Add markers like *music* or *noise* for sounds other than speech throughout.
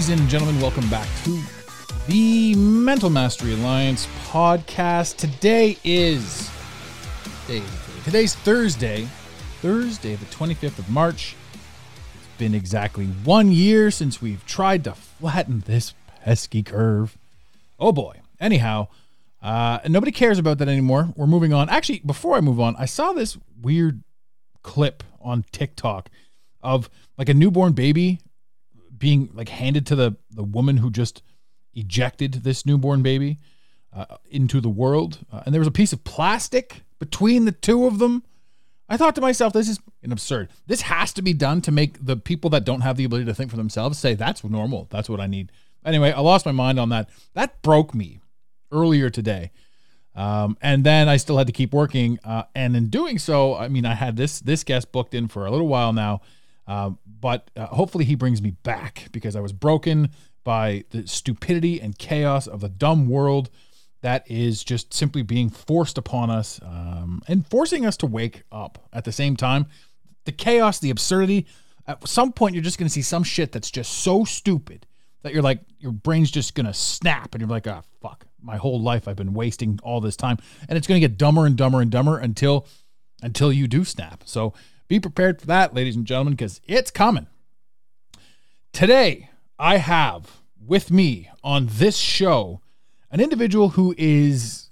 Ladies and gentlemen, welcome back to the Mental Mastery Alliance podcast. Today is day- today's Thursday, Thursday the 25th of March. It's been exactly one year since we've tried to flatten this pesky curve. Oh boy. Anyhow, uh, nobody cares about that anymore. We're moving on. Actually, before I move on, I saw this weird clip on TikTok of like a newborn baby being like handed to the the woman who just ejected this newborn baby uh, into the world, uh, and there was a piece of plastic between the two of them. I thought to myself, this is absurd. This has to be done to make the people that don't have the ability to think for themselves say that's normal. That's what I need. Anyway, I lost my mind on that. That broke me earlier today. Um, and then I still had to keep working. Uh, and in doing so, I mean, I had this this guest booked in for a little while now, uh, but uh, hopefully he brings me back because I was broken by the stupidity and chaos of the dumb world that is just simply being forced upon us um, and forcing us to wake up at the same time. The chaos, the absurdity. At some point, you're just going to see some shit that's just so stupid that you're like, your brain's just going to snap and you're like, ah, fuck. My whole life I've been wasting all this time. And it's going to get dumber and dumber and dumber until until you do snap. So be prepared for that, ladies and gentlemen, because it's coming. Today, I have with me on this show an individual who is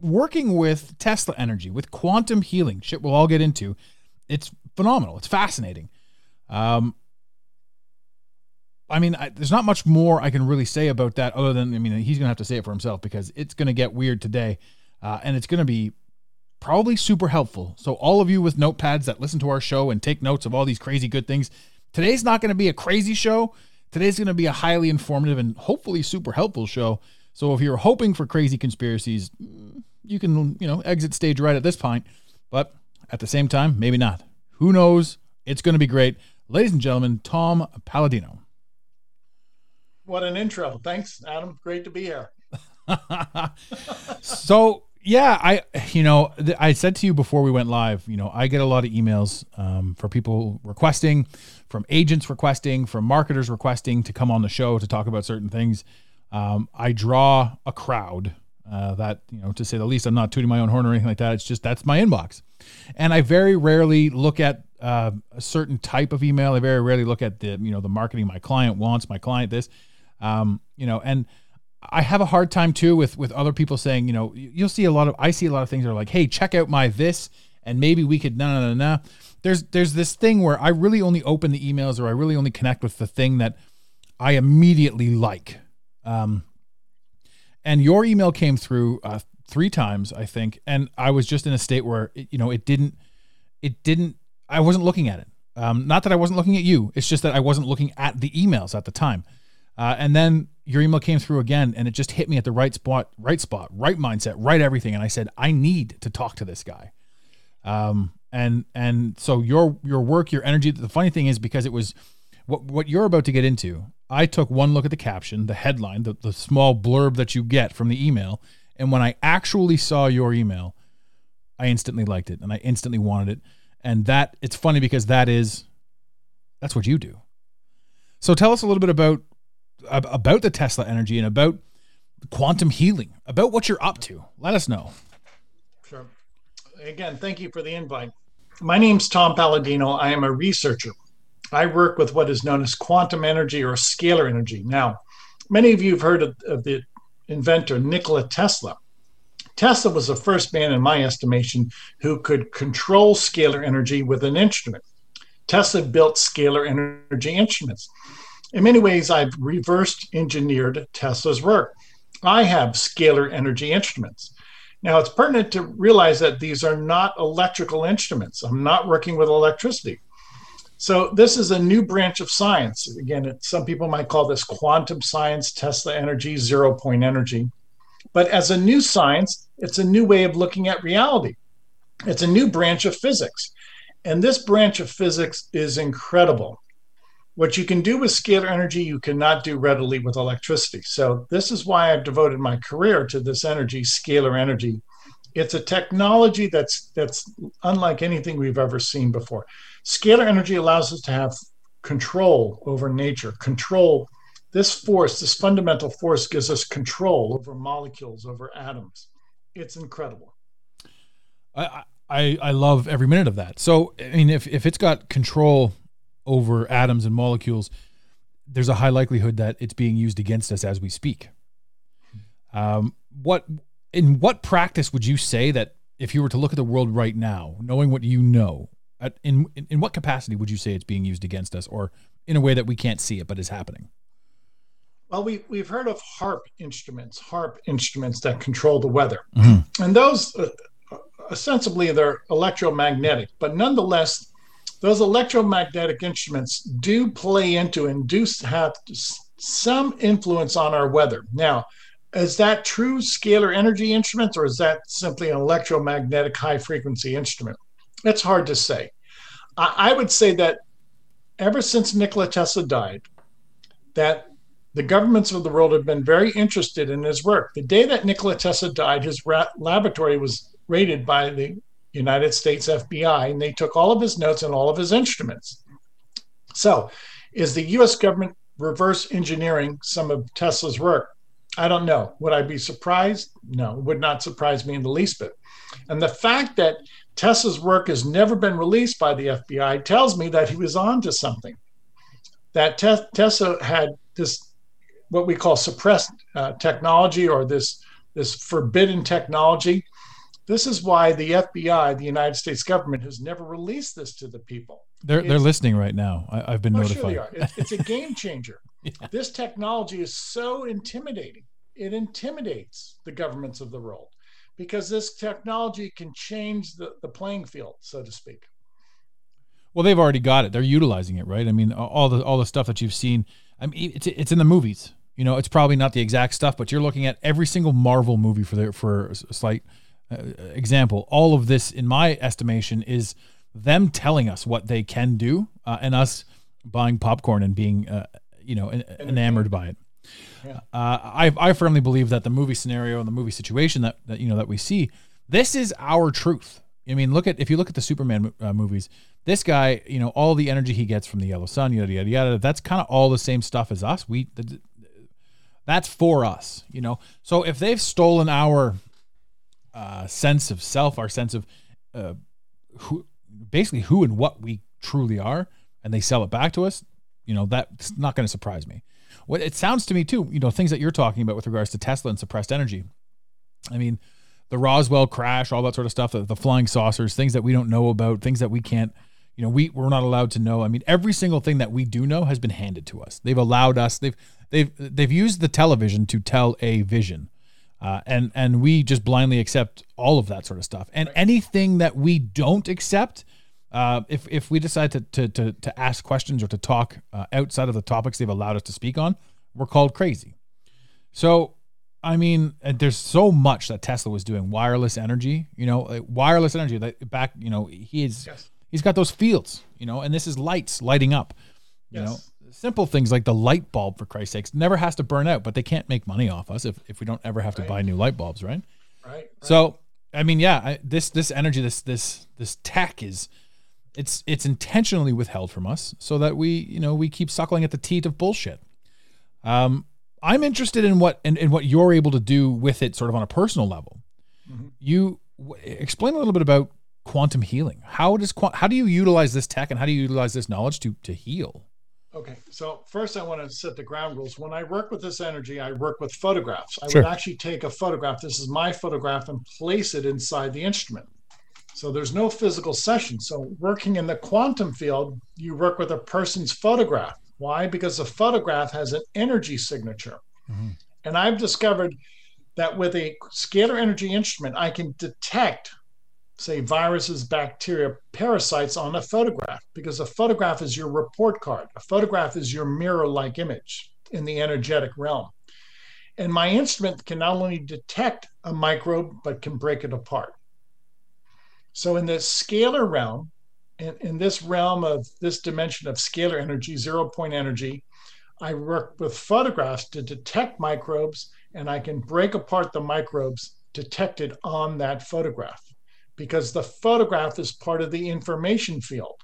working with Tesla energy, with quantum healing, shit we'll all get into. It's phenomenal. It's fascinating. Um, I mean, I, there's not much more I can really say about that other than, I mean, he's going to have to say it for himself because it's going to get weird today. Uh, and it's going to be probably super helpful. So, all of you with notepads that listen to our show and take notes of all these crazy good things, today's not going to be a crazy show. Today's going to be a highly informative and hopefully super helpful show. So, if you're hoping for crazy conspiracies, mm, you can, you know, exit stage right at this point. But at the same time, maybe not. Who knows? It's going to be great. Ladies and gentlemen, Tom Paladino. What an intro. Thanks, Adam. Great to be here. *laughs* so yeah i you know th- i said to you before we went live you know i get a lot of emails um, for people requesting from agents requesting from marketers requesting to come on the show to talk about certain things. Um, i draw a crowd uh, that you know to say the least i'm not tooting my own horn or anything like that. It's just that's my inbox. And i very rarely look at uh, a certain type of email. I very rarely look at the you know the marketing my client wants my client this. Um, you know and I have a hard time too with with other people saying, you know, you'll see a lot of I see a lot of things that are like, hey, check out my this, and maybe we could no no no no. There's there's this thing where I really only open the emails or I really only connect with the thing that I immediately like. Um, and your email came through uh, three times, I think, and I was just in a state where it, you know it didn't it didn't I wasn't looking at it. Um, not that I wasn't looking at you. It's just that I wasn't looking at the emails at the time. Uh, and then your email came through again, and it just hit me at the right spot, right spot, right mindset, right everything. And I said, I need to talk to this guy. Um, and and so your your work, your energy. The funny thing is because it was what what you're about to get into. I took one look at the caption, the headline, the, the small blurb that you get from the email, and when I actually saw your email, I instantly liked it and I instantly wanted it. And that it's funny because that is that's what you do. So tell us a little bit about ab- about the Tesla energy and about quantum healing, about what you're up to. Let us know. Sure. Again, thank you for the invite. My name's Tom Paladino. I am a researcher. I work with what is known as quantum energy or scalar energy. Now, many of you have heard of, of the inventor Nikola Tesla. Tesla was the first man, in my estimation, who could control scalar energy with an instrument. Tesla built scalar energy instruments. In many ways, I've reversed engineered Tesla's work. I have scalar energy instruments. Now, it's pertinent to realize that these are not electrical instruments. I'm not working with electricity. So, this is a new branch of science. Again, some people might call this quantum science, Tesla energy, zero point energy. But as a new science, it's a new way of looking at reality. It's a new branch of physics. And this branch of physics is incredible. What you can do with scalar energy, you cannot do readily with electricity. So, this is why I've devoted my career to this energy, scalar energy. It's a technology that's that's unlike anything we've ever seen before. Scalar energy allows us to have control over nature, control this force, this fundamental force gives us control over molecules, over atoms. It's incredible. I, I I love every minute of that. So I mean, if if it's got control over atoms and molecules, there's a high likelihood that it's being used against us as we speak. Um, what in what practice would you say that if you were to look at the world right now, knowing what you know, at, in in what capacity would you say it's being used against us, or in a way that we can't see it but is happening? Well, we, we've heard of HAARP instruments, HAARP instruments that control the weather. And those, uh, ostensibly, they're electromagnetic, but nonetheless, those electromagnetic instruments do play into and do have some influence on our weather. Now, is that true scalar energy instruments or is that simply an electromagnetic high frequency instrument? It's hard to say. I, I would say that ever since Nikola Tesla died, that the governments of the world have been very interested in his work. The day that Nikola Tesla died, his ra- laboratory was raided by the United States FBI, and they took all of his notes and all of his instruments. So, is the US government reverse engineering some of Tesla's work? I don't know. Would I be surprised? No, would not surprise me in the least bit. And the fact that Tesla's work has never been released by the FBI tells me that he was on to something. That Te- Tesla had this what we call suppressed uh, technology or this this forbidden technology. This is why the FBI, the United States government, has never released this to the people. They're they're listening right now. I, I've been Oh, notified. sure they are. It's, it's a game changer. *laughs* This technology is so intimidating. It intimidates the governments of the world because this technology can change the, the playing field, so to speak. Well, they've already got it. They're utilizing it, right? I mean, all the all the stuff that you've seen. I mean, it's it's in the movies. You know, it's probably not the exact stuff, but you're looking at every single Marvel movie for the for a slight example. All of this, in my estimation, is them telling us what they can do, uh, and us buying popcorn and being, uh, you know, enamored by it. Uh, I I firmly believe that the movie scenario and the movie situation that, that you know that we see, this is our truth. I mean, look at if you look at the Superman uh, movies, this guy, you know, all the energy he gets from the yellow sun, yada yada yada. That's kind of all the same stuff as us. We th- that's for us, you know. So if they've stolen our uh, sense of self, our sense of uh, who, basically who and what we truly are, and they sell it back to us, you know, that's not going to surprise me. What it sounds to me too, you know, things that you're talking about with regards to Tesla and suppressed energy. I mean, the Roswell crash, all that sort of stuff, the, the flying saucers, things that we don't know about, things that we can't, you know, we we're not allowed to know. I mean, every single thing that we do know has been handed to us. They've allowed us. They've they've they've used the television to tell a vision, uh, and and we just blindly accept all of that sort of stuff. And anything that we don't accept, uh, if if we decide to to to, to ask questions or to talk uh, outside of the topics they've allowed us to speak on, we're called crazy. So, I mean, uh, there's so much that Tesla was doing. Wireless energy, you know, wireless energy. That back, you know, he is Yes. he's got those fields, you know, and this is lights lighting up. You know, Yes. Simple things like the light bulb, for Christ's sakes, never has to burn out, but they can't make money off us if, if we don't ever have to buy new light bulbs, right? Right? So, I mean, yeah, I, this this energy, this this this tech is it's it's intentionally withheld from us so that we you know we keep suckling at the teat of bullshit. Um, I'm interested in what in, in what you're able to do with it, sort of on a personal level. You w- explain a little bit about quantum healing. How does how do you utilize this tech and how do you utilize this knowledge to to heal? Okay, so first I want to set the ground rules. When I work with this energy, I work with photographs. I Sure. would actually take a photograph, this is my photograph, and place it inside the instrument. So there's no physical session. So working in the quantum field, you work with a person's photograph. Why? Because the photograph has an energy signature. Mm-hmm. And I've discovered that with a scalar energy instrument, I can detect say viruses, bacteria, parasites on a photograph because a photograph is your report card. A photograph is your mirror like image in the energetic realm. And my instrument can not only detect a microbe, but can break it apart. So, in the scalar realm, in, in this realm of this dimension of scalar energy, zero point energy, I work with photographs to detect microbes, and I can break apart the microbes detected on that photograph because the photograph is part of the information field.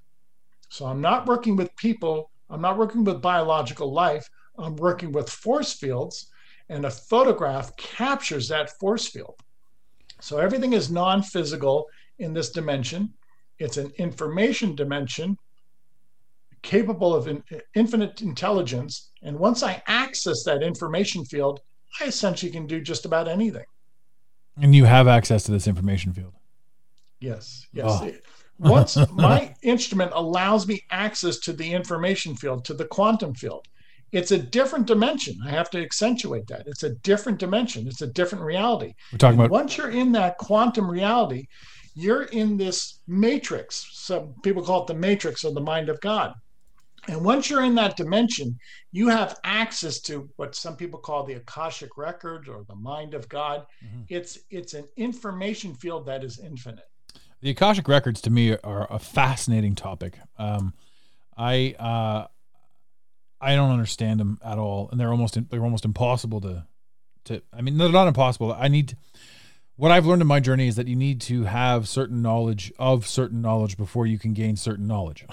So I'm not working with people, I'm not working with biological life, I'm working with force fields, and a photograph captures that force field. So everything is non physical in this dimension. It's an information dimension capable of in- infinite intelligence. And once I access that information field, I essentially can do just about anything. And you have access to this information field. Yes, yes. Oh. *laughs* Once *laughs* my instrument allows me access to the information field, to the quantum field, it's a different dimension. I have to accentuate that. It's a different dimension. It's a different reality. We're talking about Once you're in that quantum reality, you're in this matrix. Some people call it the matrix or the mind of God. And once you're in that dimension, you have access to what some people call the Akashic record or the mind of God. Mm-hmm. It's it's an information field that is infinite. The Akashic records to me are a fascinating topic. Um, I uh, I don't understand them at all, and they're almost they're almost impossible to to. I mean, they're not impossible. I need what I've learned in my journey is that you need to have certain knowledge of certain knowledge before you can gain certain knowledge.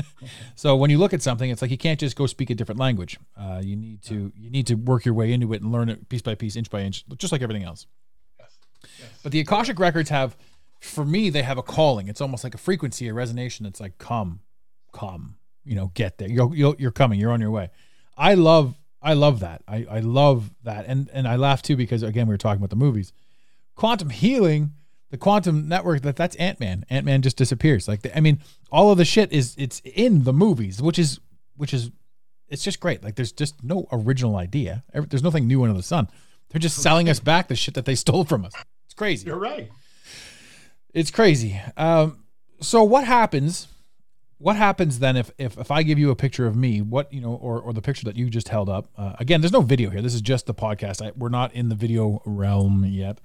*laughs* so when you look at something, it's like you can't just go speak a different language. Uh, you need to you need to work your way into it and learn it piece by piece, inch by inch, just like everything else. Yes. But the Akashic records have, for me, they have a calling. It's almost like a frequency, a resonation. That's like, come, come, you know, get there. You're, you're, you're coming. You're on your way. I love, I love that. I, I love that. And, and I laugh too, because again, we were talking about the movies, quantum healing, the quantum network that that's Ant-Man. Ant-Man just disappears. Like, the, I mean, all of the shit is, it's in the movies, which is, which is, it's just great. Like there's just no original idea. There's nothing new under the sun. They're just selling us back the shit that they stole from us. It's crazy. You're right. It's crazy. Um, so what happens? What happens then if, if if I give you a picture of me? What you know, or or the picture that you just held up? Uh, again, there's no video here. This is just the podcast. I, we're not in the video realm yet.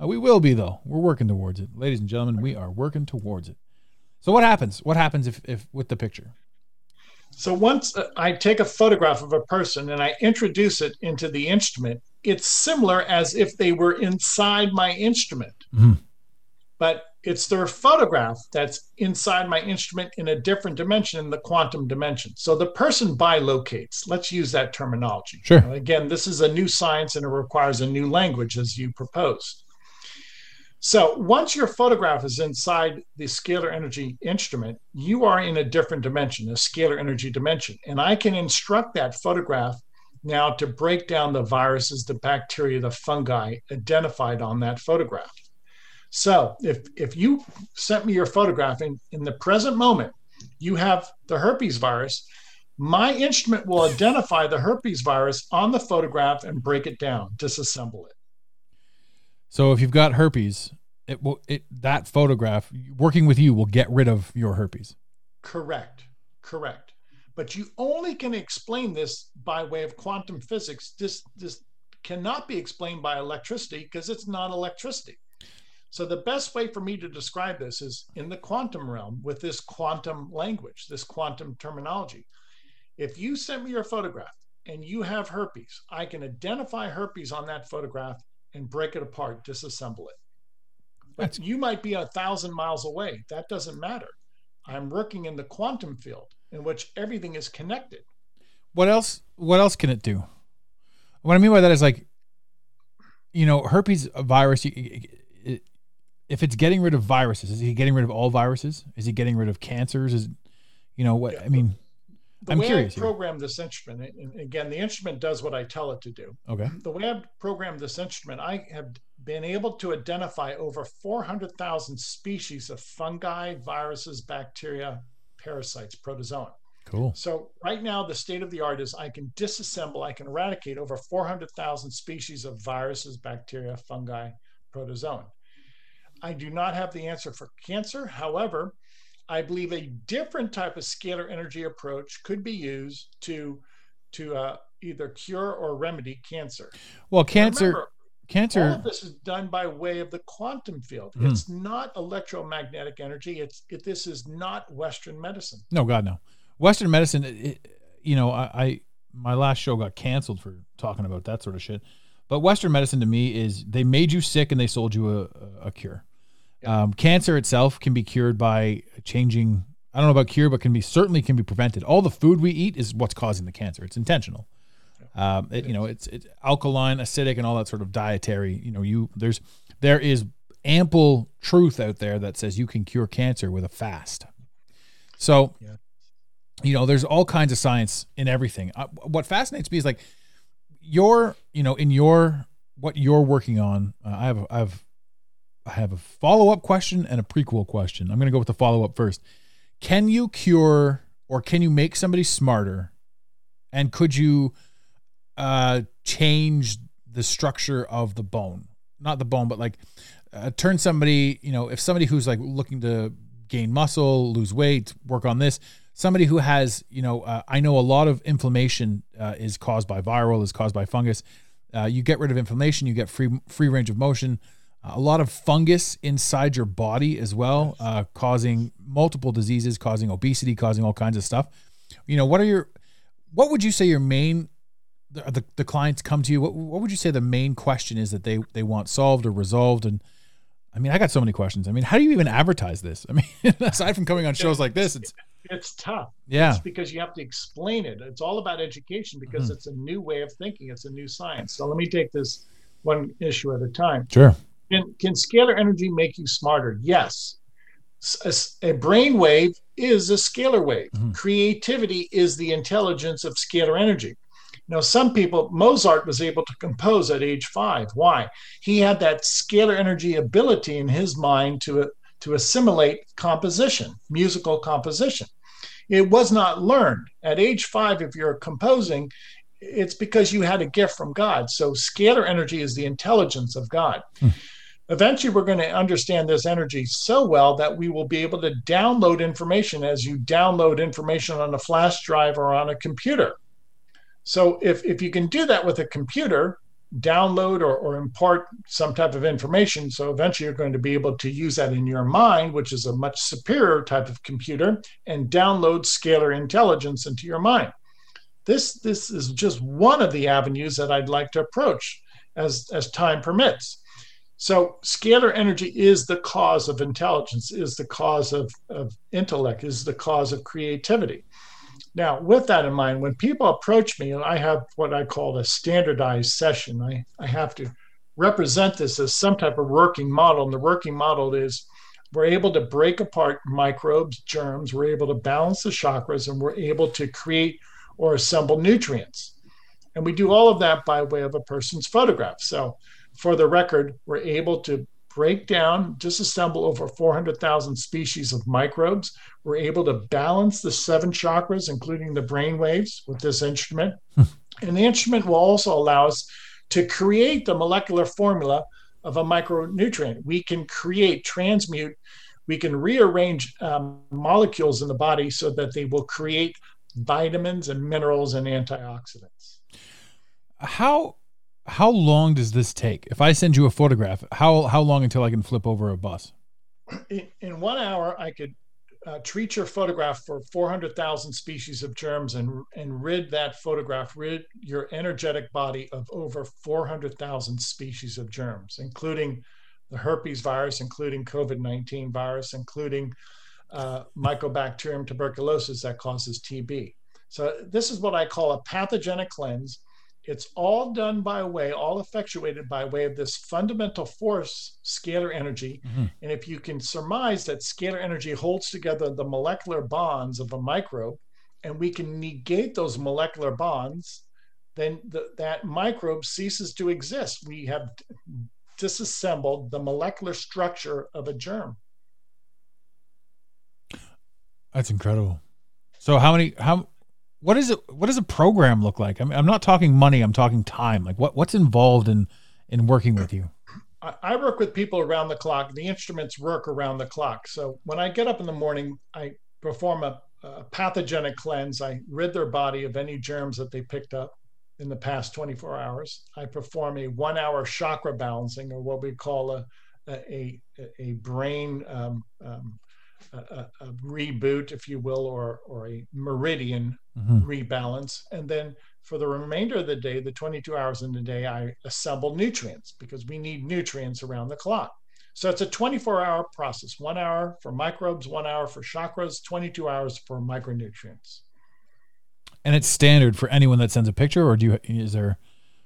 Uh, we will be though. We're working towards it, ladies and gentlemen. We are working towards it. So what happens? What happens if if with the picture? So once uh, I take a photograph of a person and I introduce it into the instrument, it's similar as if they were inside my instrument. Mhm. But it's their photograph that's inside my instrument in a different dimension, in the quantum dimension. So the person bilocates. Let's use that terminology. Sure. Again, this is a new science and it requires a new language as you proposed. So once your photograph is inside the scalar energy instrument, you are in a different dimension, a scalar energy dimension. And I can instruct that photograph now to break down the viruses, the bacteria, the fungi identified on that photograph. So if if you sent me your photograph in, in the present moment, you have the herpes virus, my instrument will identify the herpes virus on the photograph and break it down, disassemble it. So if you've got herpes, it will it that photograph working with you will get rid of your herpes. Correct. Correct. But you only can explain this by way of quantum physics. This this cannot be explained by electricity because it's not electricity. So the best way for me to describe this is in the quantum realm with this quantum language, this quantum terminology. If you send me your photograph and you have herpes, I can identify herpes on that photograph and break it apart, disassemble it. But you might be a thousand miles away. That doesn't matter. I'm working in the quantum field in which everything is connected. What else? What else can it do? What I mean by that is like, you know, herpes virus. If it's getting rid of viruses, is he getting rid of all viruses? Is he getting rid of cancers? Is you know what I mean? the I'm way curious I here. program this instrument, and again, the instrument does what I tell it to do. Okay. The way I've programmed this instrument, I have been able to identify over 400,000 species of fungi, viruses, bacteria, parasites, protozoan. Cool. So right now, the state of the art is I can disassemble, I can eradicate over 400,000 species of viruses, bacteria, fungi, protozoan. I do not have the answer for cancer. However, I believe a different type of scalar energy approach could be used to to uh, either cure or remedy cancer. Well, cancer, Remember, all of this is done by way of the quantum field. Mhm. It's not electromagnetic energy. It's it, this is not Western medicine. No, God, no. Western medicine, it- you know, I, I my last show got canceled for talking about that sort of shit. But Western medicine to me is they made you sick and they sold you a, a cure. Um, cancer itself can be cured by changing. I don't know about cure, but can be certainly can be prevented. All the food we eat is what's causing the cancer. It's intentional. Um, it, you know, it's it's alkaline, acidic, and all that sort of dietary. You know, you there's there is ample truth out there that says you can cure cancer with a fast. So, Yeah. you know, there's all kinds of science in everything. Uh, what fascinates me is like your, you know, in your what you're working on. Uh, I have I have I have a follow up question and a prequel question. I'm going to go with the follow up first. Can you cure or can you make somebody smarter? And could you uh, change the structure of the bone? Not the bone, but like uh, turn somebody, you know, if somebody who's like looking to gain muscle, lose weight, work on this, somebody who has, you know, uh, I know a lot of inflammation uh, is caused by viral, is caused by fungus. Uh, you get rid of inflammation, you get free free range of motion. A lot of fungus inside your body as well, uh, causing multiple diseases, causing obesity, causing all kinds of stuff. You know, what are your, what would you say your main, the, the, the clients come to you? What, what would you say the main question is that they they want solved or resolved? And I mean, I got so many questions. I mean, how do you even advertise this? I mean, *laughs* aside from coming on shows like this, it's It's tough. yeah, It's because you have to explain it. It's all about education because Mhm. it's a new way of thinking. It's a new science. So let me take this one issue at a time. sure, Can, can scalar energy make you smarter? Yes. A brain wave is a scalar wave. Mhm. Creativity is the intelligence of scalar energy. Now, some people, Mozart was able to compose at age five. Why? He had that scalar energy ability in his mind to, to assimilate composition, musical composition. It was not learned. At age five, if you're composing, it's because you had a gift from God. So, scalar energy is the intelligence of God. Eventually, we're going to understand this energy so well that we will be able to download information as you download information on a flash drive or on a computer. So, if, if you can do that with a computer, download or, or impart some type of information. So, eventually, you're going to be able to use that in your mind, which is a much superior type of computer, and download scalar intelligence into your mind. This, this is just one of the avenues that I'd like to approach as, as time permits. So, scalar energy is the cause of intelligence, is the cause of, of intellect, is the cause of creativity. Now, with that in mind, when people approach me and I have what I call a standardized session, I, I have to represent this as some type of working model. And the working model is we're able to break apart microbes, germs, we're able to balance the chakras, and we're able to create or assemble nutrients. And we do all of that by way of a person's photograph. So, for the record, we're able to break down, disassemble over 400,000 species of microbes. We're able to balance the seven chakras, including the brain waves, with this instrument. and the instrument will also allow us to create the molecular formula of a micronutrient. We can create, transmute, we can rearrange um, molecules in the body so that they will create vitamins and minerals and antioxidants. how how long does this take? If I send you a photograph, how how long until I can flip over a bus? in, in one hour, I could uh, treat your photograph for 400,000 species of germs and, and rid that photograph, rid your energetic body of over 400,000 species of germs, including the herpes virus, including COVID 19 virus, including uh, Mycobacterium tuberculosis that causes TB. So, this is what I call a pathogenic cleanse. It's all done by way, all effectuated by way of this fundamental force, scalar energy. Mhm. And if you can surmise that scalar energy holds together the molecular bonds of a microbe and we can negate those molecular bonds, then the, that microbe ceases to exist. We have disassembled the molecular structure of a germ. That's incredible. So how many how what is it what does a program look like? I mean, I'm not talking money, I'm talking time. Like what what's involved in in working with you? I, work with people around the clock. The instruments work around the clock. So when I get up in the morning, I perform a, a pathogenic cleanse. I rid their body of any germs that they picked up in the past 24 hours. I perform a one hour chakra balancing, or what we call a, a, a, brain um, um, a, a reboot, if you will, or, or a meridian Mhm. rebalance. And then for the remainder of the day, the 22 hours in the day, I assemble nutrients because we need nutrients around the clock. So it's a 24 hour process one hour for microbes, one hour for chakras, 22 hours for micronutrients. And it's standard for anyone that sends a picture or do you is there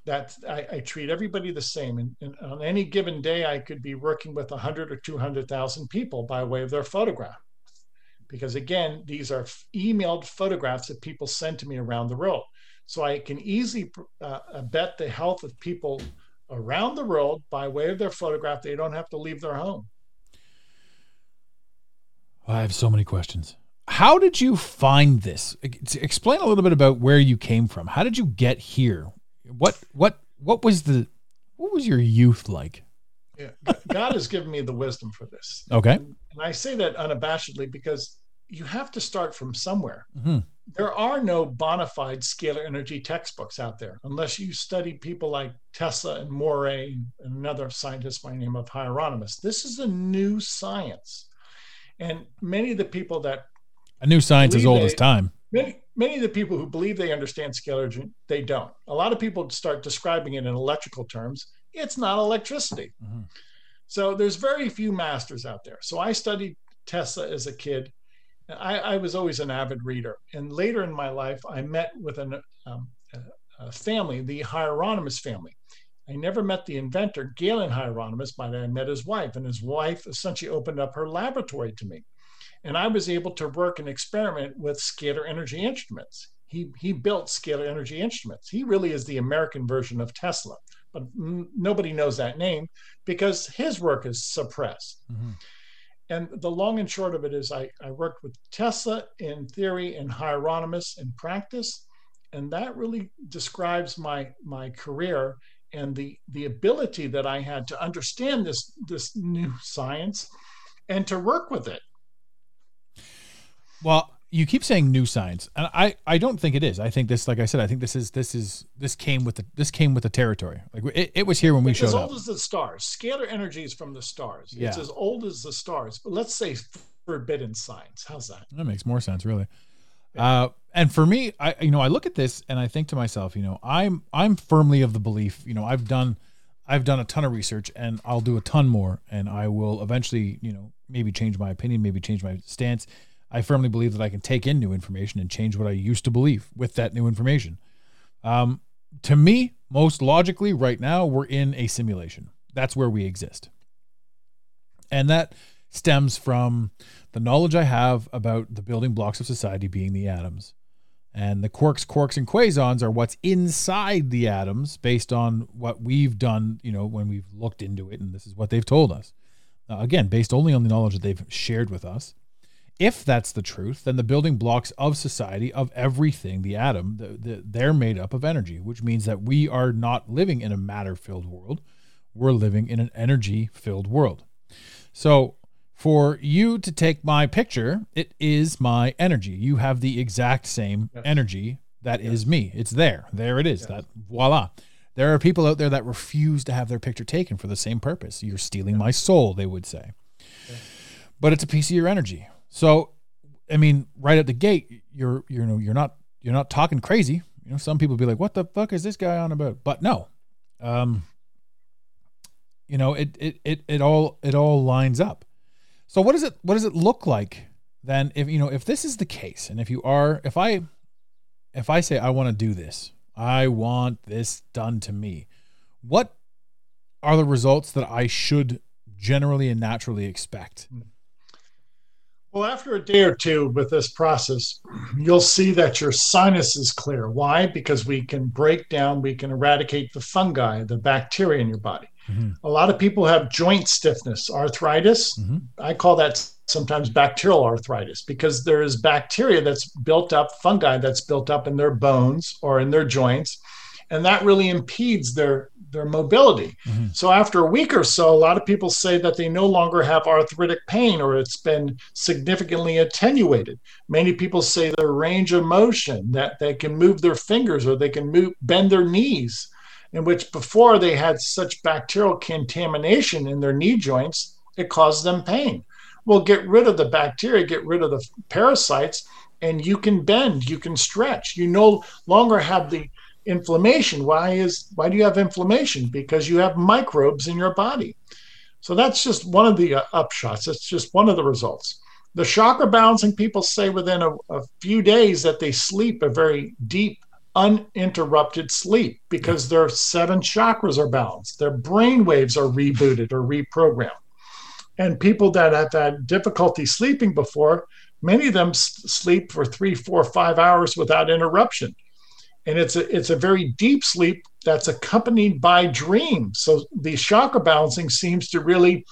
that I, I treat everybody the same. And, and on any given day, I could be working with 100 or 200,000 people by way of their photograph. Because again, these are f- emailed photographs that people send to me around the world. So I can easily uh, uh, bet the health of people around the world by way of their photograph. They don't have to leave their home. I have so many questions. How did you find this? Explain a little bit about where you came from. How did you get here? What what what was the what was your youth like? Yeah. God has given me the wisdom for this. Okay. And I say that unabashedly because you have to start from somewhere. Mhm. There are no bona fide scalar energy textbooks out there unless you study people like Tesla and Moray and another scientist by the name of Hieronymus. This is a new science. And many of the people that A new science as old as time. many many of the people who believe they understand scalar energy, they don't. A lot of people start describing it in electrical terms. It's not electricity. Mhm. So there's very few masters out there. So I studied Tesla as a kid. I, I was always an avid reader. And later in my life, I met with an, um, a, family, the Hieronymus family. I never met the inventor, Galen Hieronymus, but I met his wife, and his wife essentially opened up her laboratory to me and I was able to work and experiment with scalar energy instruments. He, he built scalar energy instruments. He really is the American version of Tesla, but nobody knows that name because his work is suppressed. Mhm. And the long and short of it is, I, I worked with Tesla in theory and Hieronymus in practice, and that really describes my my career and the the ability that I had to understand this this new *laughs* science and to work with it. Well, you keep saying new science, and I I don't think it is. I think this, like I said, I think this is this is this came with the this came with the territory. Like it, it was here when we It's showed as up. old as the stars. Scalar energy is from the stars. Yeah. It's as old as the stars. But let's say forbidden science. How's that? That makes more sense, really. Uh, and for me, I you know I look at this and I think to myself, you know, I'm I'm firmly of the belief, you know, I've done I've done a ton of research and I'll do a ton more, and I will eventually, you know, maybe change my opinion, maybe change my stance. I firmly believe that I can take in new information and change what I used to believe with that new information. Um, to me, most logically, right now, we're in a simulation. That's where we exist. And that stems from the knowledge I have about the building blocks of society being the atoms. And the quarks, quarks, and quasons are what's inside the atoms based on what we've done, you know, when we've looked into it. And this is what they've told us. Uh, again, based only on the knowledge that they've shared with us. If that's the truth, then the building blocks of society, of everything, the atom, the, the, they're made up of energy, which means that we are not living in a matter filled world. We're living in an energy filled world. So, for you to take my picture, it is my energy. You have the exact same Yes. energy that is me. It's there. There it is. Yes. That voila. There are people out there that refuse to have their picture taken for the same purpose. You're stealing my soul, they would say. But it's a piece of your energy. So, I mean, right at the gate, you're you know you're not you're not talking crazy. You know, some people be like, "What the fuck is this guy on about?" But no, um, you know, it it it it all it all lines up. So what does it what does it look like then? If you know if this is the case, and if you are if I if I say I want to do this, I want this done to me, what are the results that I should generally and naturally expect? Well, after a day or two with this process, you'll see that your sinus is clear. Why? Because we can break down, we can eradicate the fungi, the bacteria in your body. Mhm. A lot of people have joint stiffness, arthritis. Mhm. I call that sometimes bacterial arthritis because there is bacteria that's built up, fungi that's built up in their bones or in their joints, and that really impedes their their mobility. Mhm. So after a week or so, a lot of people say that they no longer have arthritic pain or it's been significantly attenuated. Many people say their range of motion that they can move their fingers or they can move bend their knees in which before they had such bacterial contamination in their knee joints, it caused them pain. Well, get rid of the bacteria, get rid of the parasites, and you can bend, you can stretch. You no longer have the inflammation. Why is why do you have inflammation? Because you have microbes in your body. So that's just one of the uh, upshots. It's just one of the results. The chakra balancing people say within a, a few days that they sleep a very deep, uninterrupted sleep because their seven chakras are balanced. Their brain waves are rebooted or reprogrammed. And people that have had difficulty sleeping before, many of them sleep for three, four, five hours without interruption. And it's a it's a very deep sleep that's accompanied by dreams. So the chakra balancing seems to really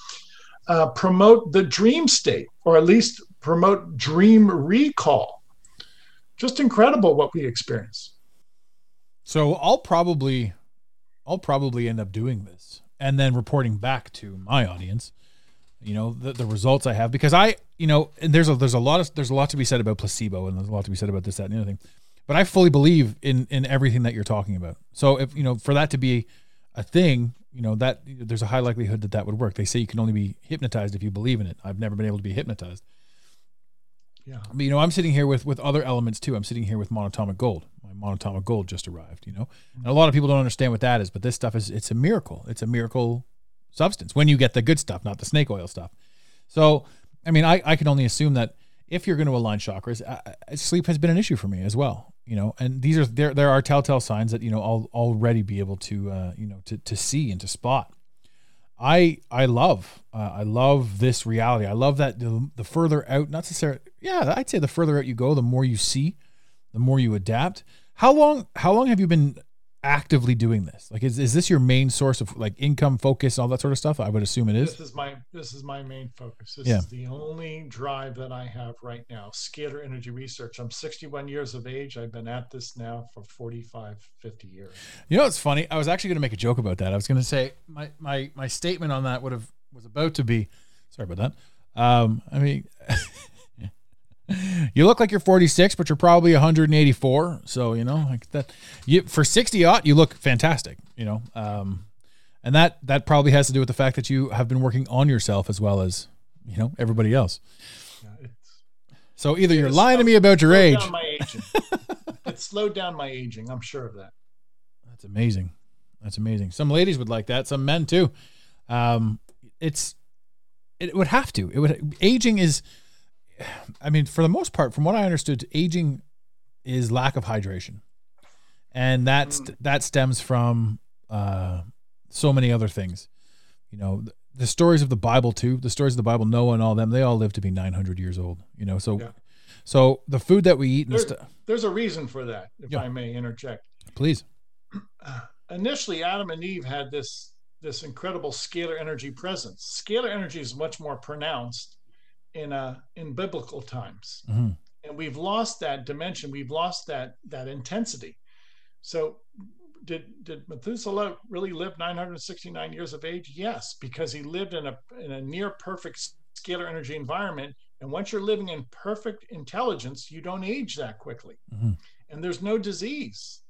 uh, promote the dream state, or at least promote dream recall. Just incredible what we experience. So I'll probably, I'll probably end up doing this and then reporting back to my audience, you know, the, the results I have because I, you know, and there's a there's a lot of there's a lot to be said about placebo and there's a lot to be said about this that and the other thing, but I fully believe in in everything that you're talking about. So if you know for that to be a thing, you know that there's a high likelihood that that would work. They say you can only be hypnotized if you believe in it. I've never been able to be hypnotized. Yeah. But, you know, I'm sitting here with with other elements too. I'm sitting here with monatomic gold. My monatomic gold just arrived. You know, and a lot of people don't understand what that is, but this stuff is it's a miracle. It's a miracle substance when you get the good stuff, not the snake oil stuff. So, I mean, I I can only assume that if you're going to align chakras, uh, uh, sleep has been an issue for me as well. You know, and these are there there are telltale signs that you know I'll already be able to uh, you know to to see and to spot. I I love uh, I love this reality. I love that the, the further out, not necessarily. Yeah, I'd say the further out you go, the more you see, the more you adapt. How long How long have you been actively doing this? Like, is is this your main source of like income, focus, all that sort of stuff? I would assume it is. This is my this is my main focus. This Yeah. is the only drive that I have right now. Scalar energy research. I'm 61 years of age. I've been at this now for 45, 50 years. You know, it's funny. I was actually going to make a joke about that. I was going to say my my my statement on that would have was about to be. Sorry about that. Um, I mean, *laughs* you look like you're 46, but you're probably 184. So you know, like that. You for 60 odd, you look fantastic. You know, um, and that that probably has to do with the fact that you have been working on yourself as well as you know everybody else. So either you're lying to me about your age. down my aging. *laughs* it slowed down my aging. I'm sure of that. That's amazing. That's amazing. Some ladies would like that. Some men too. Um, it's it would have to. It would aging is. I mean, for the most part, from what I understood, aging is lack of hydration, and that's that stems from uh, so many other things. You know, the, the stories of the Bible too. The stories of the Bible, Noah and all them, they all lived to be nine hundred years old. You know, so Yeah. so the food that we eat and There- stuff. There's a reason for that, if Yeah. I may interject. Please. *clears throat* initially adam and eve had this this incredible scalar energy presence scalar energy is much more pronounced in uh in biblical times Mhm. and we've lost that dimension we've lost that that intensity so did did methuselah really live 969 years of age yes because he lived in a in a near perfect scalar energy environment and once you're living in perfect intelligence you don't age that quickly Mhm. and there's no disease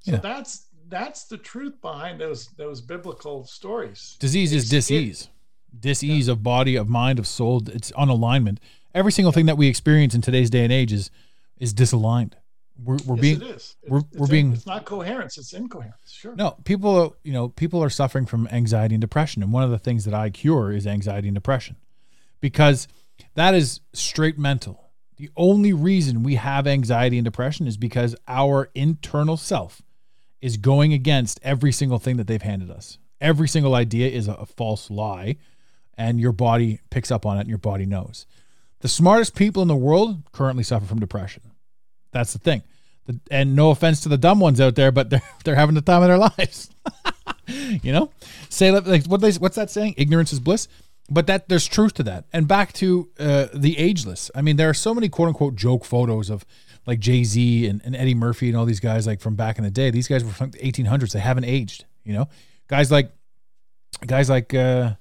so Yeah. that's that's the truth behind those those biblical stories. Disease is It's- disease. Disease of body, of mind, of soul. It's unalignment. Every single thing that we experience in today's day and age is is disaligned. We're, we're yes, being it is. It's, we're- we're in- being- It's not coherence. It's incoherence. Sure. no people. You know, people are suffering from anxiety and depression, and one of the things that I cure is anxiety and depression, because that is straight mental. The only reason we have anxiety and depression is because our internal self is going against every single thing that they've handed us. Every single idea is a, a false lie, and your body picks up on it and your body knows. The smartest people in the world currently suffer from depression. That's the thing. The, and no offense to the dumb ones out there, but they're *laughs* they're having the time of their lives. *laughs* you know, say like what they what's that saying? Ignorance is bliss. But that there's truth to that. And back to uh, the ageless. I mean, there are so many quote unquote joke photos of like Jay Z and, and Eddie Murphy and all these guys like from back in the day. These guys were from the 1800s. They haven't aged. You know, guys like guys like uh,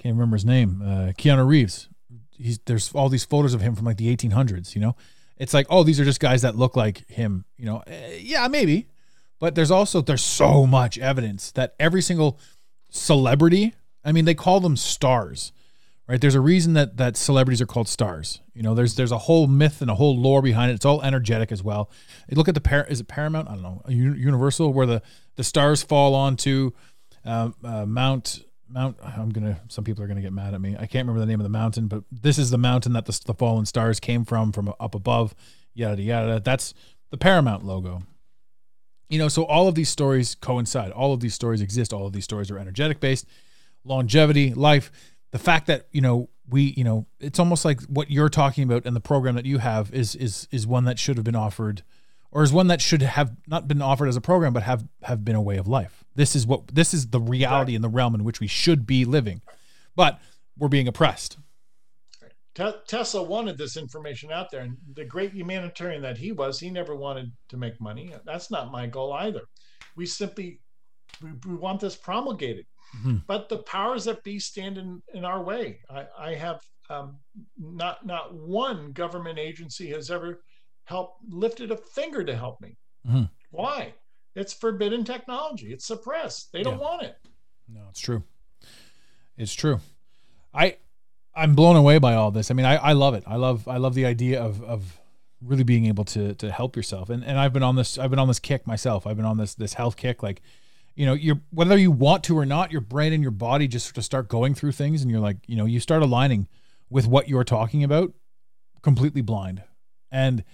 can't remember his name. Uh, Keanu Reeves. He's there's all these photos of him from like the 1800s. You know, it's like oh these are just guys that look like him. You know, uh, yeah maybe, but there's also there's so much evidence that every single celebrity. I mean, they call them stars right there's a reason that that celebrities are called stars you know there's there's a whole myth and a whole lore behind it it's all energetic as well you look at the par- is it paramount i don't know universal where the the stars fall onto uh, uh, mount mount i'm gonna some people are gonna get mad at me. I can't remember the name of the mountain but this is the mountain that the, the fallen stars came from from up above yada yada. That's the paramount logo. You know so all of these stories coincide. All of these stories exist. All of these stories are energetic based. Longevity life the fact that you know we you know it's almost like what you're talking about and the program that you have is is is one that should have been offered or is one that should have not been offered as a program but have have been a way of life this is what this is the reality in the realm in which we should be living but we're being oppressed Tesla wanted this information out there, and the great humanitarian that he was, he never wanted to make money. That's not my goal either. We simply we, we want this promulgated. Mm-hmm. But the powers that be stand in, in our way. I, I have um, not not one government agency has ever helped lifted a finger to help me. Mm-hmm. Why? It's forbidden technology. It's suppressed. They don't yeah. want it. No, it's true. It's true. I I'm blown away by all this. I mean, I, I love it. I love I love the idea of of really being able to to help yourself. And and I've been on this I've been on this kick myself. I've been on this this health kick like you know, you're whether you want to or not, your brain and your body just sort of start going through things, and you're like, you know, you start aligning with what you're talking about, completely blind, and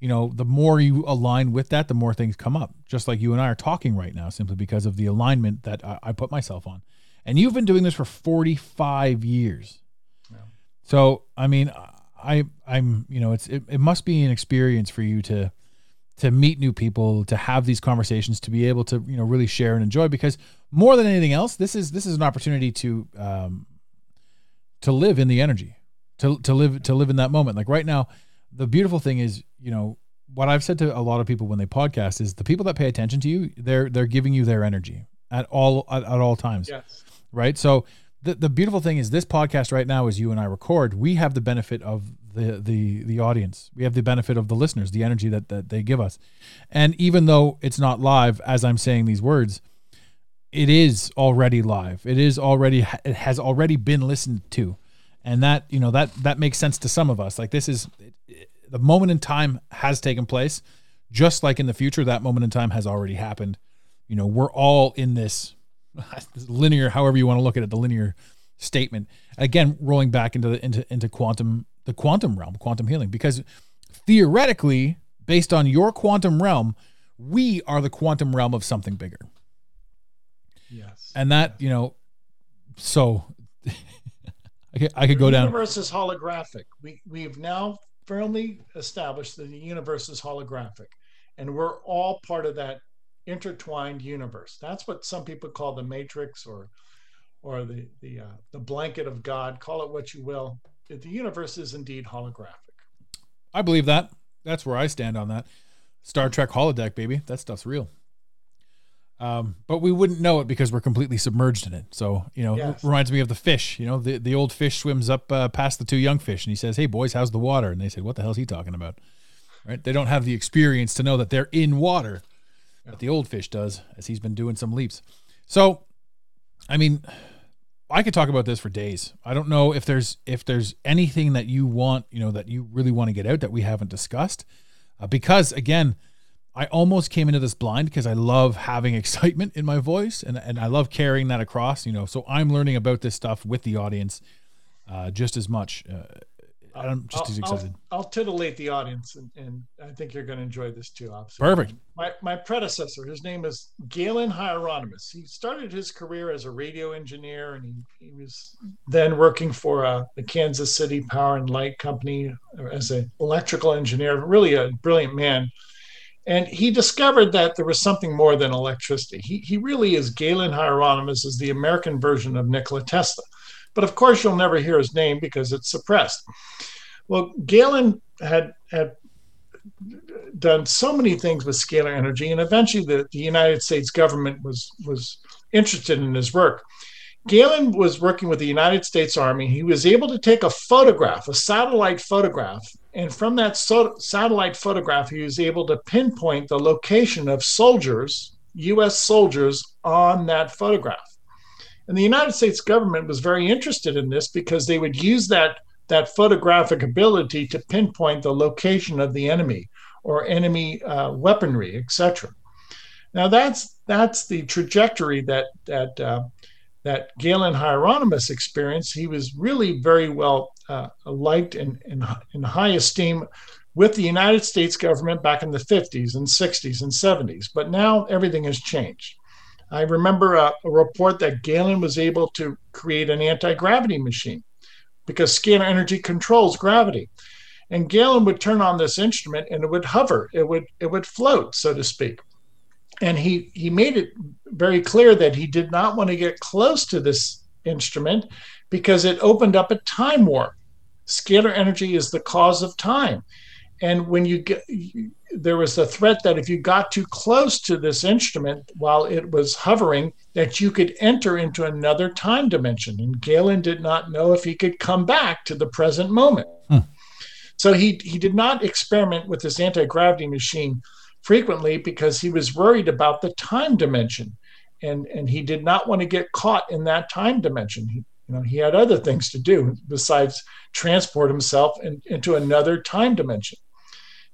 you know, the more you align with that, the more things come up. Just like you and I are talking right now, simply because of the alignment that I, I put myself on. And you've been doing this for 45 years. Yeah. So, I mean, I, I'm, you know, it's, it, it must be an experience for you to, to meet new people, to have these conversations, to be able to you know really share and enjoy. Because more than anything else, this is this is an opportunity to um, to live in the energy, to to live to live in that moment. Like right now, the beautiful thing is you know what I've said to a lot of people when they podcast is the people that pay attention to you, they're they're giving you their energy at all at, at all times. Yes. Right. So the, the beautiful thing is this podcast right now, as you and I record, we have the benefit of the the the audience. We have the benefit of the listeners, the energy that that they give us. And even though it's not live as I'm saying these words, it is already live. It is already it has already been listened to. And that, you know, that that makes sense to some of us. Like this is the moment in time has taken place, just like in the future that moment in time has already happened. You know, we're all in this *laughs* linear however you want to look at it, the linear statement. Again, rolling back into the into into quantum the quantum realm, quantum healing, because theoretically, based on your quantum realm, we are the quantum realm of something bigger. Yes. And that, you know, so *laughs* I could, I could go down. The universe is holographic. We, we've now firmly established that the universe is holographic, and we're all part of that intertwined universe. That's what some people call the matrix or or the the uh, the blanket of God. Call it what you will the universe is indeed holographic. I believe that. That's where I stand on that. Star Trek holodeck, baby. That stuff's real. Um, but we wouldn't know it because we're completely submerged in it. So, you know, yes. reminds me of the fish. You know, the, the old fish swims up uh, past the two young fish and he says, Hey, boys, how's the water? And they said, What the hell is he talking about? Right? They don't have the experience to know that they're in water, yeah. but the old fish does, as he's been doing some leaps. So, I mean, I could talk about this for days. I don't know if there's if there's anything that you want, you know, that you really want to get out that we haven't discussed, uh, because again, I almost came into this blind because I love having excitement in my voice and and I love carrying that across, you know. So I'm learning about this stuff with the audience, uh, just as much. Uh, I'm just I'll, as I'll- excited. I'll, titillate the audience, and, and I think you're going to enjoy this too. Obviously, Perfect. my, my predecessor, his name is Galen Hieronymus. He started his career as a radio engineer, and he, he was then working for uh, the Kansas City Power and Light Company as an electrical engineer. Really a brilliant man. And he discovered that there was something more than electricity. He, he really is Galen Hieronymus, is the American version of Nikola Tesla. But of course, you'll never hear his name because it's suppressed. Well, Galen had had done so many things with scalar energy, and eventually the, the United States government was was interested in his work. Galen was working with the United States Army. He was able to take a photograph, a satellite photograph, and from that so- satellite photograph, he was able to pinpoint the location of soldiers, U.S. soldiers, on that photograph. And the United States government was very interested in this because they would use that that photographic ability to pinpoint the location of the enemy or enemy uh, weaponry, etc. Now that's that's the trajectory that that uh, that Galen Hieronymus experienced. He was really very well uh, liked and in, in high esteem with the United States government back in the 50s and 60s and 70s. But now everything has changed. I remember a, a report that Galen was able to create an anti gravity machine because scalar energy controls gravity. And Galen would turn on this instrument and it would hover, it would it would float, so to speak. And he he made it very clear that he did not want to get close to this instrument because it opened up a time warp. Scalar energy is the cause of time. And when you get there was a threat that if you got too close to this instrument while it was hovering, that you could enter into another time dimension. And Galen did not know if he could come back to the present moment. Hmm. So he, he did not experiment with this anti gravity machine frequently because he was worried about the time dimension. And, and he did not want to get caught in that time dimension. He, you know, he had other things to do besides transport himself in, into another time dimension.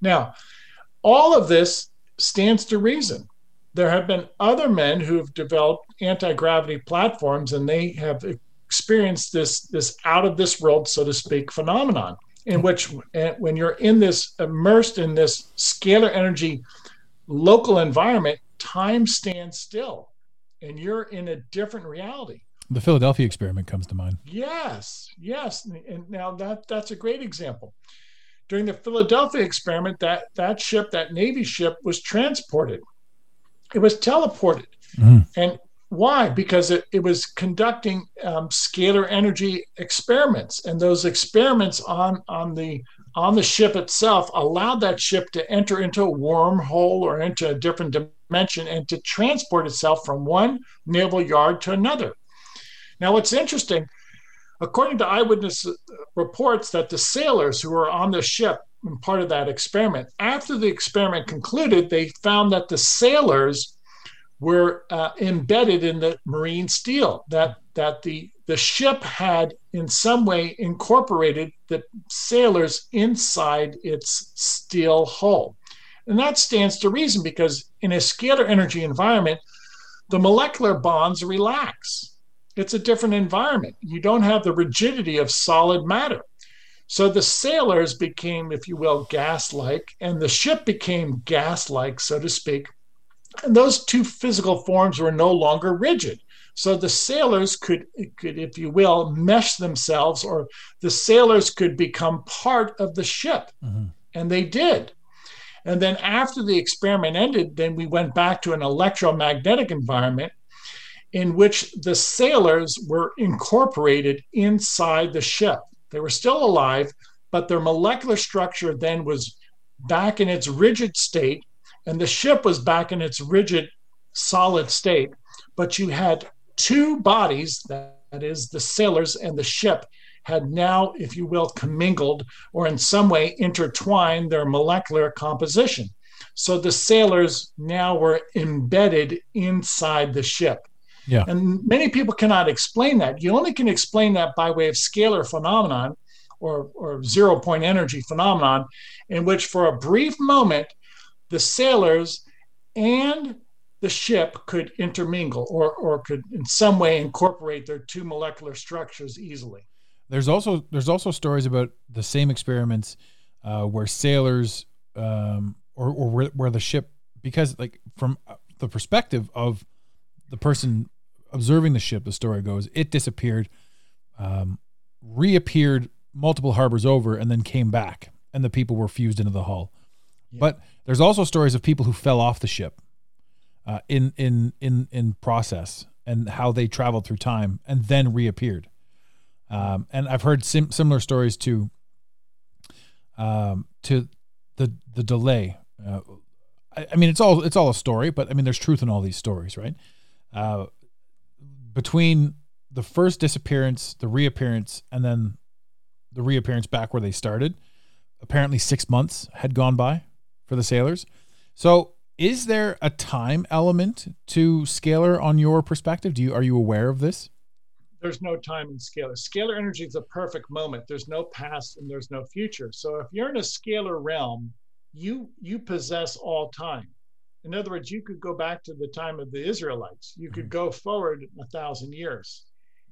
Now, all of this stands to reason. There have been other men who have developed anti-gravity platforms, and they have experienced this this out of this world, so to speak, phenomenon in which uh, when you're in this immersed in this scalar energy local environment, time stands still, and you're in a different reality. The Philadelphia experiment comes to mind. Yes, yes, and now that that's a great example. During the Philadelphia experiment, that that ship, that Navy ship, was transported. It was teleported, Mhm. and why? Because it, it was conducting um, scalar energy experiments, and those experiments on on the on the ship itself allowed that ship to enter into a wormhole or into a different dimension and to transport itself from one naval yard to another. Now, what's interesting, according to eyewitness reports, that the sailors who were on the ship and part of that experiment, after the experiment concluded, they found that the sailors were uh, embedded in the marine steel. That that the the ship had in some way incorporated the sailors inside its steel hull, and that stands to reason because in a scalar energy environment, the molecular bonds relax it's a different environment. You don't have the rigidity of solid matter. So the sailors became, if you will, gas like, and the ship became gas like, so to speak. And those two physical forms were no longer rigid. So the sailors could, could, if you will, mesh themselves, or the sailors could become part of the ship. Mm-hmm. And they did. And then after the experiment ended, then we went back to an electromagnetic environment in which the sailors were incorporated inside the ship. They were still alive, but their molecular structure then was back in its rigid state, and the ship was back in its rigid, solid state. But you had two bodies, that is, the sailors and the ship, had now, if you will, commingled or in some way intertwined their molecular composition. So the sailors now were embedded inside the ship. Yeah. And many people cannot explain that. You only can explain that by way of scalar phenomenon or, or zero point energy phenomenon, in which for a brief moment, the sailors and the ship could intermingle or, or could in some way incorporate their two molecular structures easily. there's also there's also stories about the same experiments uh, where sailors um, or or where, where the ship because like from uh, the perspective of the person observing the ship, the story goes, it disappeared, um, reappeared multiple harbors over, and then came back, and the people were fused into the hull. But there's also stories of people who fell off the ship uh, in in in in process and how they traveled through time and then reappeared. Um, and I've heard sim- similar stories to um, to the the delay. Uh, I, I mean, it's all it's all a story, but I mean, there's truth in all these stories, right? Uh, between the first disappearance, the reappearance, and then the reappearance back where they started, apparently six months had gone by for the sailors. So, is there a time element to scalar on your perspective? Do you are you aware of this? there's no time in scalar. Scalar energy is a perfect moment. There's no past and there's no future. So if you're in a scalar realm, you you possess all time. In other words, you could go back to the time of the Israelites. You could mm-hmm. go forward a thousand years.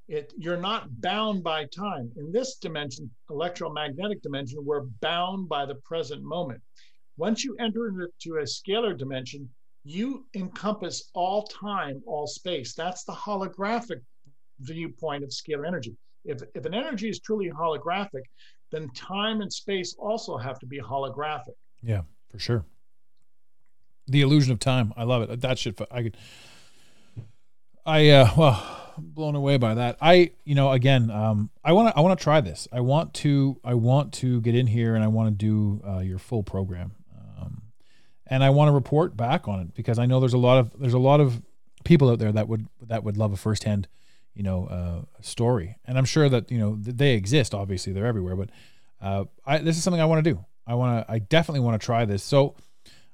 It you're not bound by time. In this dimension, electromagnetic dimension, we're bound by the present moment. Once you enter into a scalar dimension, you encompass all time, all space. That's the holographic viewpoint of scalar energy. If, if an energy is truly holographic, then time and space also have to be holographic. Yeah, for sure. The illusion of time. I love it. That shit. I could. I uh well blown away by that. I you know again um I want to I want to try this. I want to I want to get in here and I want to do uh, your full program. And I want to report back on it because I know there's a lot of there's a lot of people out there that would that would love a firsthand you know uh, story. And I'm sure that you know they exist. Obviously, they're everywhere. But uh, I, this is something I want to do. I want to. I definitely want to try this. So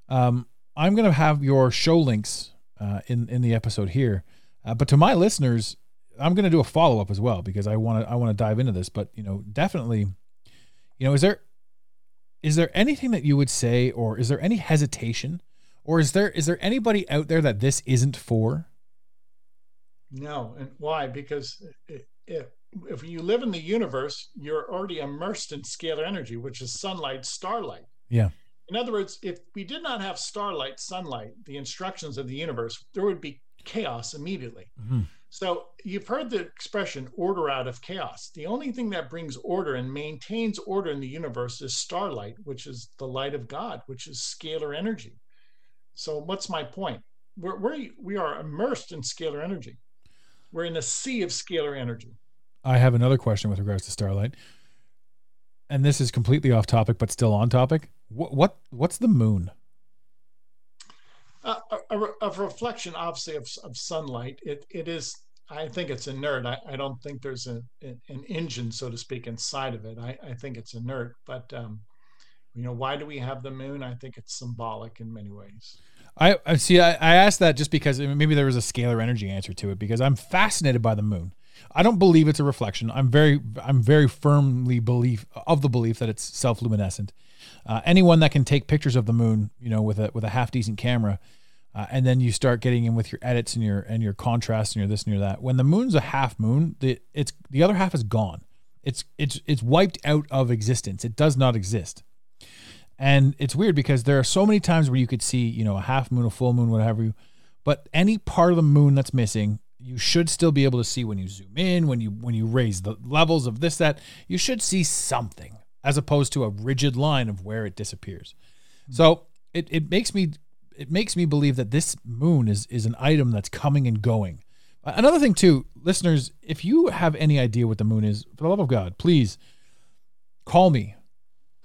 um, I'm going to have your show links uh, in in the episode here. Uh, but to my listeners, I'm going to do a follow up as well because I want to. I want to dive into this. But you know, definitely, you know, is there is there anything that you would say, or is there any hesitation, or is there is there anybody out there that this isn't for? No, and why? Because if, if you live in the universe, you're already immersed in scalar energy, which is sunlight, starlight. Yeah. In other words, if we did not have starlight, sunlight, the instructions of the universe, there would be chaos immediately. Mm-hmm. So you've heard the expression order out of chaos. The only thing that brings order and maintains order in the universe is starlight, which is the light of God, which is scalar energy. So what's my point? We're, we're we are immersed in scalar energy. We're in a sea of scalar energy. I have another question with regards to Starlight, and this is completely off topic, but still on topic. What, what what's the moon? A, a, a, reflection, obviously, of, of sunlight. It it is. I think it's inert. I, I don't think there's a, an engine, so to speak, inside of it. I, I think it's inert. But um, you know, why do we have the moon? I think it's symbolic in many ways. I, I see. I, I asked that just because maybe there was a scalar energy answer to it because I'm fascinated by the moon. I don't believe it's a reflection. I'm very, I'm very firmly belief of the belief that it's self-luminescent. Uh, anyone that can take pictures of the moon, you know, with a with a half decent camera, uh, and then you start getting in with your edits and your and your contrast and your this and your that. When the moon's a half moon, the it's the other half is gone. It's it's it's wiped out of existence. It does not exist. And it's weird because there are so many times where you could see, you know, a half moon, a full moon, whatever you, but any part of the moon that's missing, you should still be able to see when you zoom in, when you when you raise the levels of this that, you should see something as opposed to a rigid line of where it disappears. So, it it makes me it makes me believe that this moon is is an item that's coming and going. Another thing too, listeners, if you have any idea what the moon is, for the love of God, please call me.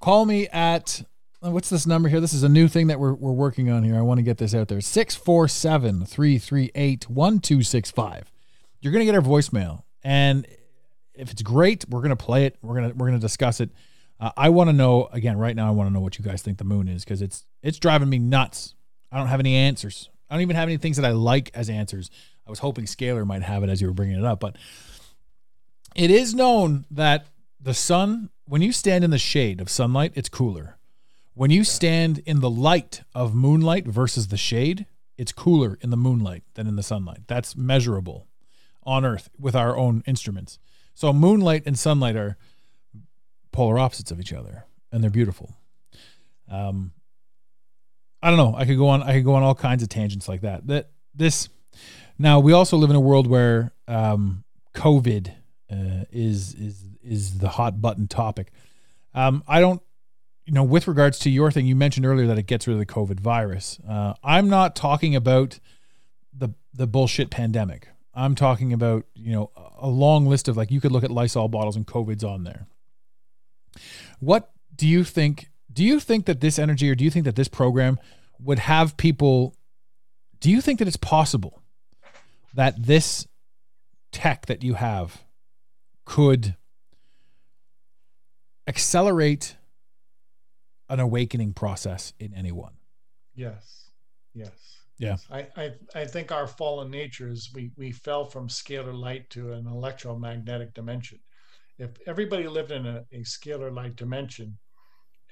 Call me at what's this number here? This is a new thing that we're, we're working on here. I want to get this out there 647 338 1265. You're going to get our voicemail. And if it's great, we're going to play it. We're going to, we're going to discuss it. Uh, I want to know again, right now, I want to know what you guys think the moon is because it's, it's driving me nuts. I don't have any answers. I don't even have any things that I like as answers. I was hoping Scalar might have it as you were bringing it up, but it is known that the sun, when you stand in the shade of sunlight, it's cooler when you stand in the light of moonlight versus the shade, it's cooler in the moonlight than in the sunlight. That's measurable on Earth with our own instruments. So moonlight and sunlight are polar opposites of each other, and they're beautiful. Um, I don't know. I could go on. I could go on all kinds of tangents like that. That this. Now we also live in a world where um, COVID uh, is is is the hot button topic. Um, I don't, you know, with regards to your thing, you mentioned earlier that it gets rid of the COVID virus. Uh, I'm not talking about the the bullshit pandemic. I'm talking about you know a long list of like you could look at Lysol bottles and COVID's on there. What do you think? Do you think that this energy, or do you think that this program would have people? Do you think that it's possible that this tech that you have could accelerate an awakening process in anyone? Yes. Yes. Yeah. I, I, I think our fallen nature is we, we fell from scalar light to an electromagnetic dimension. If everybody lived in a, a scalar light dimension,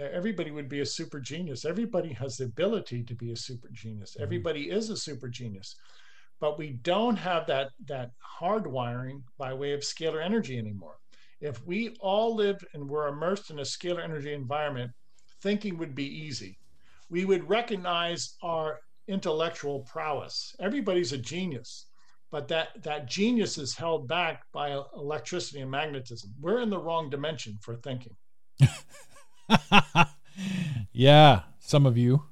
everybody would be a super genius. Everybody has the ability to be a super genius. Mm-hmm. Everybody is a super genius. But we don't have that that hardwiring by way of scalar energy anymore. If we all lived and were immersed in a scalar energy environment, thinking would be easy. We would recognize our intellectual prowess. Everybody's a genius, but that that genius is held back by electricity and magnetism. We're in the wrong dimension for thinking. *laughs* *laughs* yeah, some of you.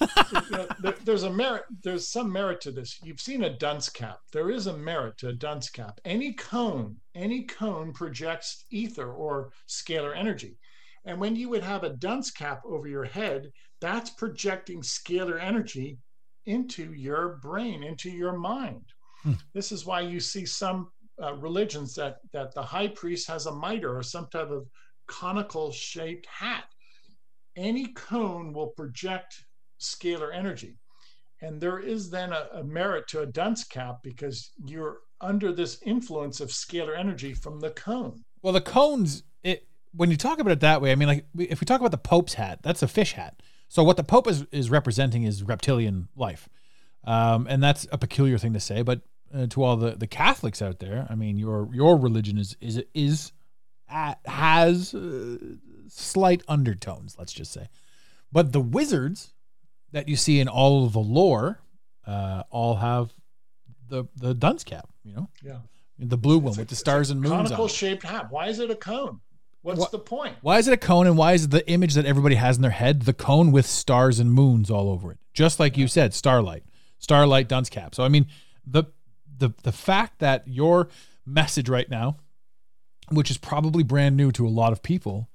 You know, there, there's a merit. There's some merit to this. You've seen a dunce cap. There is a merit to a dunce cap. Any cone, any cone projects ether or scalar energy. And when you would have a dunce cap over your head, that's projecting scalar energy into your brain, into your mind. Hmm. This is why you see some uh, religions that that the high priest has a mitre or some type of conical shaped hat. Any cone will project scalar energy. And there is then a, a merit to a dunce cap because you're under this influence of scalar energy from the cone. Well, the cones, it when you talk about it that way, I mean, like if we talk about the Pope's hat, that's a fish hat. So what the Pope is is representing is reptilian life, um, and that's a peculiar thing to say. But uh, to all the the Catholics out there, I mean, your your religion is is is has uh, slight undertones, let's just say. But the wizards that you see in all of the lore, uh, all have the the dunce cap. You know, Yeah. the blue one a- with the stars and moons. Conical shaped hat. Why is it a cone? What's What- the point? Why is it a cone and why is the image that everybody has in their head the cone with stars and moons all over it? Just like you said, starlight, starlight dunce cap. So I mean, the the the fact that your message right now, which is probably brand new to a lot of people,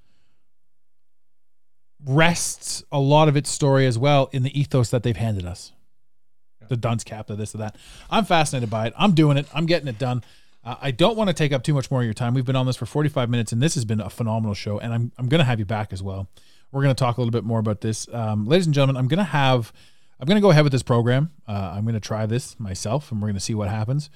rests a lot of its story as well in the ethos that they've handed us. The dunce cap, the this, or that. I'm fascinated by it. I'm doing it. I'm getting it done. Uh, I don't want to take up too much more of your time. We've been on this for 45 minutes, and this has been a phenomenal show. And I'm I'm going to have you back as well. We're going to talk a little bit more about this, um, ladies and gentlemen. I'm going to have I'm going to go ahead with this program. Uh, I'm going to try this myself, and we're going to see what happens.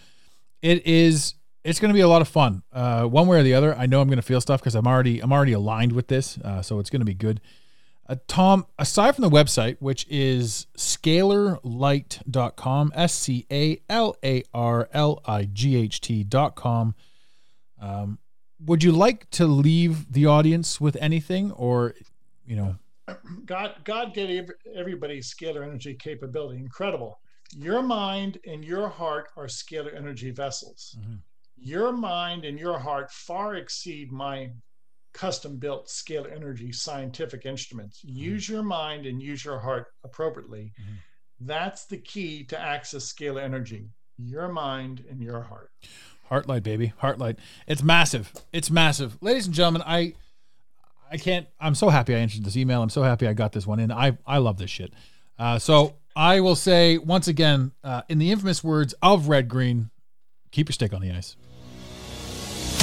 It is it's going to be a lot of fun, uh, one way or the other. I know I'm going to feel stuff because I'm already I'm already aligned with this, uh, so it's going to be good. Uh, Tom, aside from the website, which is scalarlight.com, S C A L A R L I G H T.com, um, would you like to leave the audience with anything or, you know, God, God gave everybody scalar energy capability. Incredible. Your mind and your heart are scalar energy vessels. Mhm. Your mind and your heart far exceed my custom built scalar energy scientific instruments. Use your mind and use your heart appropriately. Mhm. That's the key to access scalar energy. Your mind and your heart. Heartlight, baby, Heartlight. It's massive. It's massive, ladies and gentlemen. I, I can't. I'm so happy I answered this email. I'm so happy I got this one in. I, I love this shit. Uh, so I will say once again, uh, in the infamous words of Red Green, keep your stick on the ice.